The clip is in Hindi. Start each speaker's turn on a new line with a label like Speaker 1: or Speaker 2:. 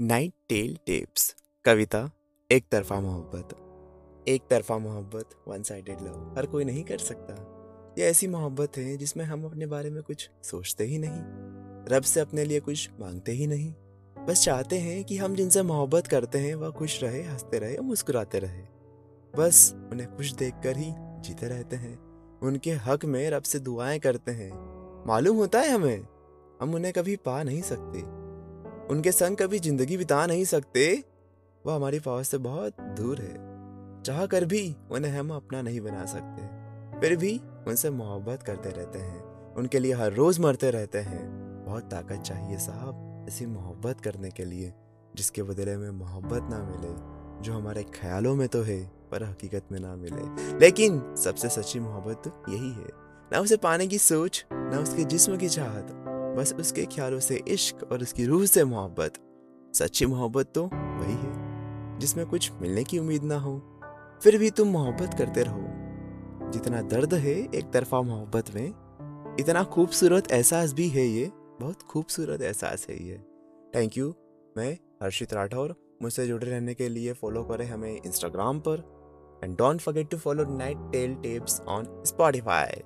Speaker 1: Night tell tapes. कविता, एक तरफा मोहब्बत। एक तरफा मोहब्बत वन साइडेड लव हर कोई नहीं कर सकता। ये ऐसी मोहब्बत है जिसमें हम अपने बारे में कुछ सोचते ही नहीं। रब से अपने लिए कुछ मांगते ही नहीं। बस चाहते हैं कि हम जिनसे मोहब्बत करते हैं, वह खुश रहे, हँसते रहे और मुस्कुराते रहे। बस उन्हें खुश देखकर ही जीते रहते हैं। उनके हक में रब से दुआएँ करते हैं। मालूम होता है हमें। हम उन्हें कभी पा नहीं सकते। उनके संग कभी ज़िंदगी बिता नहीं सकते। वह हमारी पहुँच से बहुत दूर है। चाह कर भी उन्हें हम अपना नहीं बना सकते। फिर भी उनसे मोहब्बत करते रहते हैं। उनके लिए हर रोज मरते रहते हैं। बहुत ताकत चाहिए साहब ऐसी मोहब्बत करने के लिए, जिसके बदले में मोहब्बत ना मिले, जो हमारे ख्यालों में तो है, पर हकीकत में ना मिले। लेकिन सबसे सच्ची मोहब्बत तो यही है। ना उसे पाने की सोच, ना उसके जिस्म की चाहत बस उसके ख्यालों से इश्क और उसकी रूह से मोहब्बत। सच्ची मोहब्बत तो वही है, जिसमें कुछ मिलने की उम्मीद ना हो। फिर भी तुम मोहब्बत करते रहो। जितना दर्द है एक तरफा मोहब्बत में, इतना खूबसूरत एहसास भी है ये। बहुत खूबसूरत एहसास है ये। थैंक यू मैं हर्षित राठौर। मुझसे जुड़े रहने के लिए फॉलो करें हमें इंस्टाग्राम पर। And don't forget to follow Night Tale Tapes on Spotify